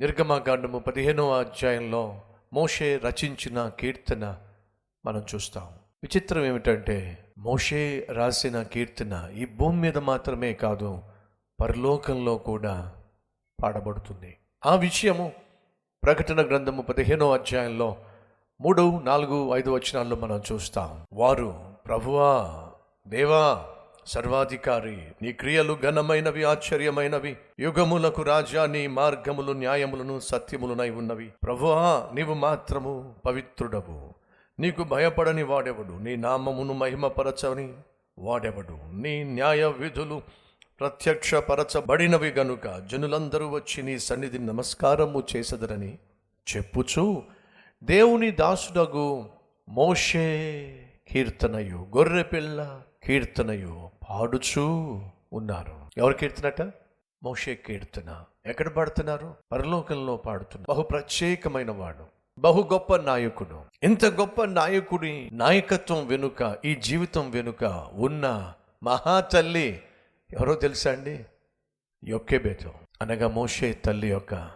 నిర్గమకాండము పదిహేనవ అధ్యాయంలో మోషే రచించిన కీర్తన మనం చూస్తాం. విచిత్రం ఏమిటంటే మోషే రాసిన కీర్తన ఈ భూమి మీద మాత్రమే కాదు పరలోకంలో కూడా పాడబడుతుంది. ఆ విషయము ప్రకటన గ్రంథము పదిహేనో అధ్యాయంలో మూడు నాలుగు ఐదు వచనాల్లో మనం చూస్తాం. వారు ప్రభువా దేవా సర్వాధికారి నీ క్రియలు ఘనమైనవి ఆశ్చర్యమైనవి. యుగములకు రాజా నీ మార్గములు న్యాయములను సత్యములునై ఉన్నవి. ప్రభువా నీవు మాత్రము పవిత్రుడవు. నీకు భయపడని వాడెవడు? నీ నామమును మహిమపరచని వాడెవడు? నీ న్యాయ విధులు ప్రత్యక్షపరచబడినవి గనుక జనులందరూ వచ్చి నీ సన్నిధి నమస్కారము చేసదరని చెప్పుచు దేవుని దాసుడగు మోషే కీర్తనయు గొర్రెపిల్ల కీర్తనయు. ఆడుచూ ఉన్నారు. ఎవరు కీర్తనట? మోషే కీర్తన. ఎక్కడ పాడుతున్నారు? పరలోకంలో పాడుతున్నారు. బహు ప్రత్యేకమైన వాడు. బహు గొప్ప నాయకుడు. ఇంత గొప్ప నాయకుడి నాయకత్వం వెనుక ఈ జీవితం వెనుక ఉన్న మహాతల్లి ఎవరో తెలుసా అండి? యొక్కేబేతో. అనగా మోషే తల్లి యొక్క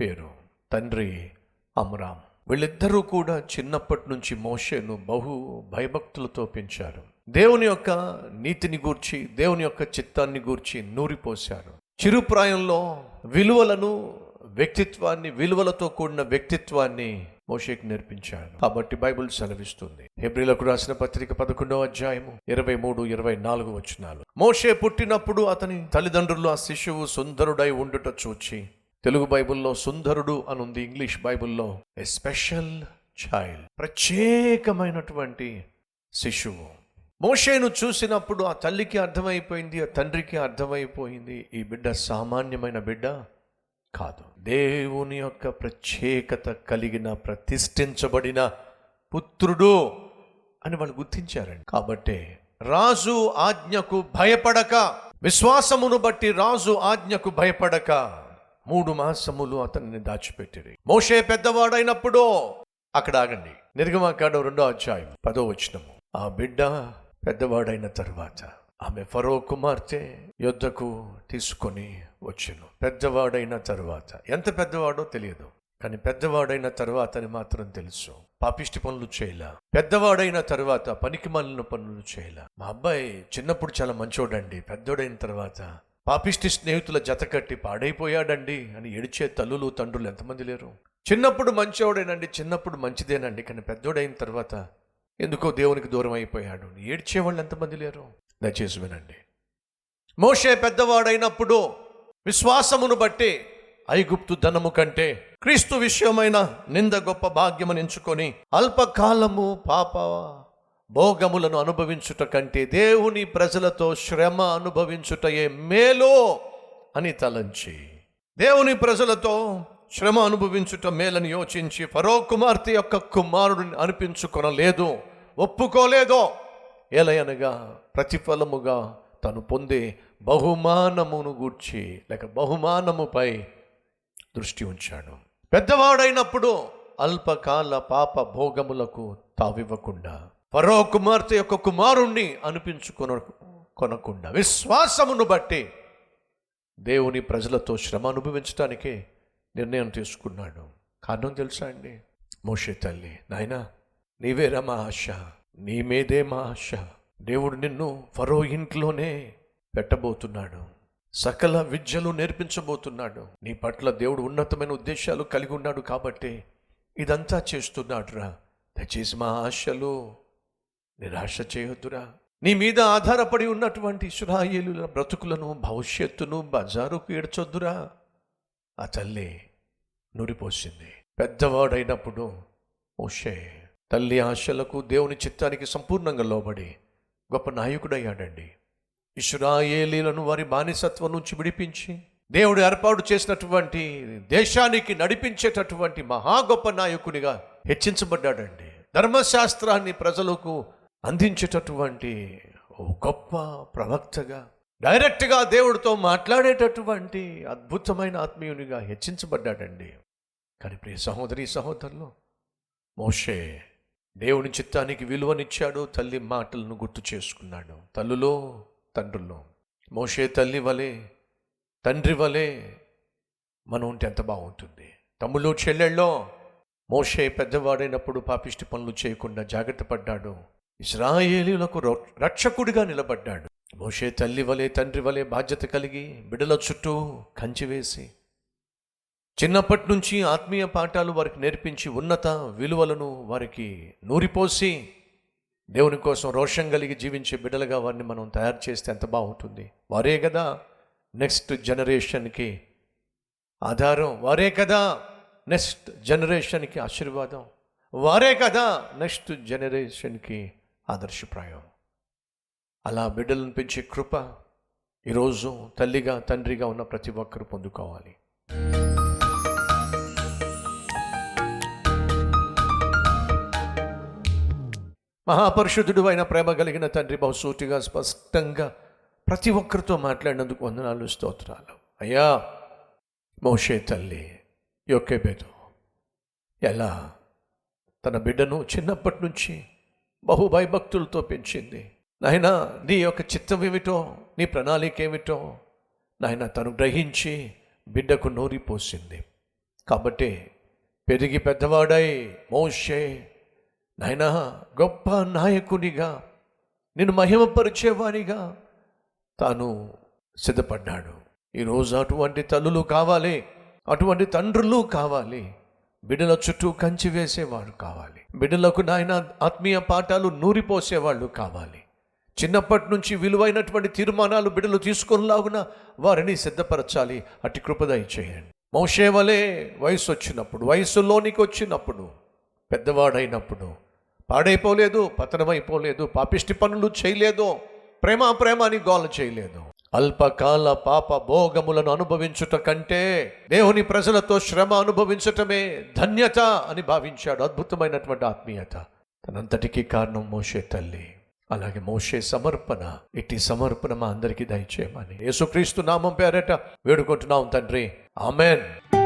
పేరు. తండ్రి అమరాం. వీళ్ళిద్దరూ కూడా చిన్నప్పటి నుంచి మోషేను బహు భయభక్తులతో పెంచారు. దేవుని యొక్క నీతిని గూర్చి దేవుని యొక్క చిత్తాన్ని గూర్చి నూరిపోశారు. చిరుప్రాయంలో విలువలను వ్యక్తిత్వాన్ని విలువలతో కూడిన వ్యక్తిత్వాన్ని మోషేకి నేర్పించాడు. కాబట్టి బైబిల్ సెలవిస్తుంది. హెబ్రిలకు రాసిన పత్రిక పదకొండవ అధ్యాయము ఇరవై మూడు ఇరవై నాలుగు వచనాలు. మోషే పుట్టినప్పుడు అతని తల్లిదండ్రులు ఆ శిశువు సుందరుడై ఉండుట చూచి తెలుగు బైబిల్లో సుందరుడు అనుంది ఇంగ్లీష్ బైబిల్లో ఎ స్పెషల్ చైల్డ్ ప్రత్యేకమైనటువంటి శిశువు. మోషేను చూసినప్పుడు ఆ తల్లికి అర్థమైపోయింది ఆ తండ్రికి అర్థమైపోయింది ఈ బిడ్డ సామాన్యమైన బిడ్డ కాదు. దేవుని యొక్క ప్రత్యేకత కలిగిన ప్రతిష్ఠించబడిన పుత్రుడు అని వాళ్ళు గుర్తించారండి. కాబట్టి రాజు ఆజ్ఞకు భయపడక విశ్వాసమును బట్టి రాజు ఆజ్ఞకు భయపడక మూడు మాసములు అతన్ని దాచిపెట్టిరి. మోషే పెద్దవాడైనప్పుడు అక్కడ ఆగండి. నిర్గమాకాండం రెండో అధ్యాయం పదో వచనము. ఆ బిడ్డ పెద్దవాడైన తర్వాత ఆమె ఫరో కుమార్తె యుద్ధకు తీసుకొని వచ్చును. పెద్దవాడైన తర్వాత ఎంత పెద్దవాడో తెలియదు కానీ పెద్దవాడైన తర్వాత అని మాత్రం తెలుసు. పాపిష్టి పనులు చేయలా? పెద్దవాడైన తర్వాత పనికి మాలిన పనులు చేయలా? మా అబ్బాయి చిన్నప్పుడు చాలా మంచోడండి. పెద్దోడైన తర్వాత పాపిష్టి స్నేహితుల జత కట్టి పాడైపోయాడండి అని ఏడిచే తల్లులు తండ్రులు ఎంతమంది లేరు? చిన్నప్పుడు మంచివాడేనండి చిన్నప్పుడు మంచిదేనండి కానీ పెద్దోడైన తర్వాత ఎందుకో దేవునికి దూరం అయిపోయాడు. ఏడ్చేవాళ్ళు ఎంతమంది లేరు? దయచేసి వినండి. మోషే పెద్దవాడైనప్పుడు విశ్వాసమును బట్టి ఐగుప్తు ధనము కంటే క్రీస్తు విషయమైన నింద గొప్ప భాగ్యమును ఎంచుకొని అల్పకాలము పాప భోగములను అనుభవించుట కంటే దేవుని ప్రజలతో శ్రమ అనుభవించుటయే మేలో అని తలంచి. దేవుని ప్రజలతో శ్రమ అనుభవించుట మేలని యోచించి ఫరో కుమార్తె యొక్క కుమారుడిని అనిపించుకొనలేదు. ఒప్పుకోలేదో. ఏలయనగా ప్రతిఫలముగా తను పొందే బహుమానమును గూర్చి లేక బహుమానముపై దృష్టి ఉంచాడు. పెద్దవాడైనప్పుడు అల్పకాల పాప భోగములకు తావివ్వకుండా ఫరో కుమార్తె యొక్క కుమారుణ్ణి అనిపించుకొన కొనకుండా విశ్వాసమును బట్టి దేవుని ప్రజలతో శ్రమ అనుభవించటానికే నిర్ణయం తీసుకున్నాడు. కారణం తెలుసా అండి? మోషే తల్లి నాయనా నీవేరా మా ఆశ నీ మీదే మా ఆశ దేవుడు నిన్ను ఫరో ఇంట్లోనే పెట్టబోతున్నాడు. సకల విద్యలు నేర్పించబోతున్నాడు. నీ పట్ల దేవుడు ఉన్నతమైన ఉద్దేశాలు కలిగి ఉన్నాడు కాబట్టి ఇదంతా చేస్తున్నాడురా. దయచేసి మా ఆశలు నిరాశ చేయొద్దురా. నీ మీద ఆధారపడి ఉన్నటువంటి ఇస్రాయేలుల బ్రతుకులను భవిష్యత్తును బజారుకు ఏడ్చొద్దురా. ఆ తల్లి నూరిపోసింది పెద్దవాడైనప్పుడు ఓషే తల్లి ఆశలకు దేవుని చిత్తానికి సంపూర్ణంగా లోబడి గొప్ప నాయకుడయ్యాడండి. ఇషురాయేలీలను వారి బానిసత్వం నుంచి విడిపించి దేవుడు ఏర్పాటు చేసినటువంటి దేశానికి నడిపించేటటువంటి మహా గొప్ప నాయకునిగా హెచ్చించబడ్డాడండి. ధర్మశాస్త్రాన్ని ప్రజలకు అందించేటటువంటి ఓ గొప్ప ప్రవక్తగా డైరెక్ట్గా దేవుడితో మాట్లాడేటటువంటి అద్భుతమైన ఆత్మీయునిగా హెచ్చించబడ్డాడండి. కానీ ప్రియ సహోదరి సహోదరులు మోషే దేవుని చిత్తానికి విలువనిచ్చాడు తల్లి మాటలను గుర్తు చేసుకున్నాడు. తల్లులో తండ్రుల్లో. మోషే తల్లి వలె తండ్రి వలె మనం ఉంటే ఎంత బాగుంటుంది. తమ్ముళ్ళు చెల్లెళ్ళో మోషే పెద్దవాడైనప్పుడు పాపిష్టి పనులు చేయకుండా జాగ్రత్త పడ్డాడు. ఇస్రాయేలీలకు రక్షకుడిగా నిలబడ్డాడు. మోషే తల్లి వలె తండ్రి వలె బాధ్యత కలిగి బిడల చుట్టూ కంచి వేసి చిన్నప్పటి నుంచి ఆత్మీయ పాఠాలు వారికి నేర్పించి ఉన్నత విలువలను వారికి నూరిపోసి దేవుని కోసం రోషం కలిగి జీవించే బిడ్డలుగా వారిని మనం తయారు చేస్తే ఎంత బాగుంటుంది. వారే కదా నెక్స్ట్ జనరేషన్కి ఆధారం. వారే కదా నెక్స్ట్ జనరేషన్కి ఆశీర్వాదం. వారే కదా నెక్స్ట్ జనరేషన్కి ఆదర్శప్రాయం. అలా బిడ్డలను పెంచే కృప ఈరోజు తల్లిగా తండ్రిగా ఉన్న ప్రతి ఒక్కరు పొందుకోవాలి. మహాపరిశుద్ధుడు అయిన ప్రేమ కలిగిన తండ్రి బహుసూటిగా స్పష్టంగా ప్రతి ఒక్కరితో మాట్లాడినందుకు వందనాలు స్తోత్రాలు. అయ్యా మోషే తల్లి యొక్కేబేదు ఎలా తన బిడ్డను చిన్నప్పటి నుంచి బహుభయభక్తులతో పెంచింది. నాయన నీ యొక్క చిత్తం ఏమిటో నీ ప్రణాళిక ఏమిటో నాయన తను గ్రహించి బిడ్డకు నూరిపోసింది. కాబట్టి పెరిగి పెద్దవాడై మోషే నాయన గొప్ప నాయకునిగా నేను మహిమపరిచేవానిగా తాను సిద్ధపడ్డాడు. ఈరోజు అటువంటి తల్లులు కావాలి అటువంటి తండ్రులు కావాలి బిడ్డల చుట్టూ కంచి వేసేవాడు కావాలి. బిడ్డలకు నాయన ఆత్మీయ పాఠాలు నూరిపోసేవాళ్ళు కావాలి. చిన్నప్పటి నుంచి విలువైనటువంటి తీర్మానాలు బిడ్డలు తీసుకునిలాగున వారిని సిద్ధపరచాలి. అటు కృపదయ చేయండి మోషే వలె వయసు వచ్చినప్పుడు వయసులోనికి వచ్చినప్పుడు పెద్దవాడైనప్పుడు పాడైపోలేదు పతనమైపోలేదు పాపిష్టి పనులు చేయలేదు ప్రేమ ప్రేమ అని గోల చేయలేదు. అల్పకాల పాప భోగములను అనుభవించుట కంటే దేవుని ప్రజలతో శ్రమ అనుభవించటమే ధన్యత అని భావించాడు. అద్భుతమైనటువంటి ఆత్మీయత. తనంతటికీ కారణం మోషే తల్లి. అలాగే మోషే సమర్పణ. ఇట్టి సమర్పణ మా అందరికీ దయచేయమని. యేసుక్రీస్తు నామం పేరట వేడుకుంటున్నాం తండ్రి. ఆమెన్.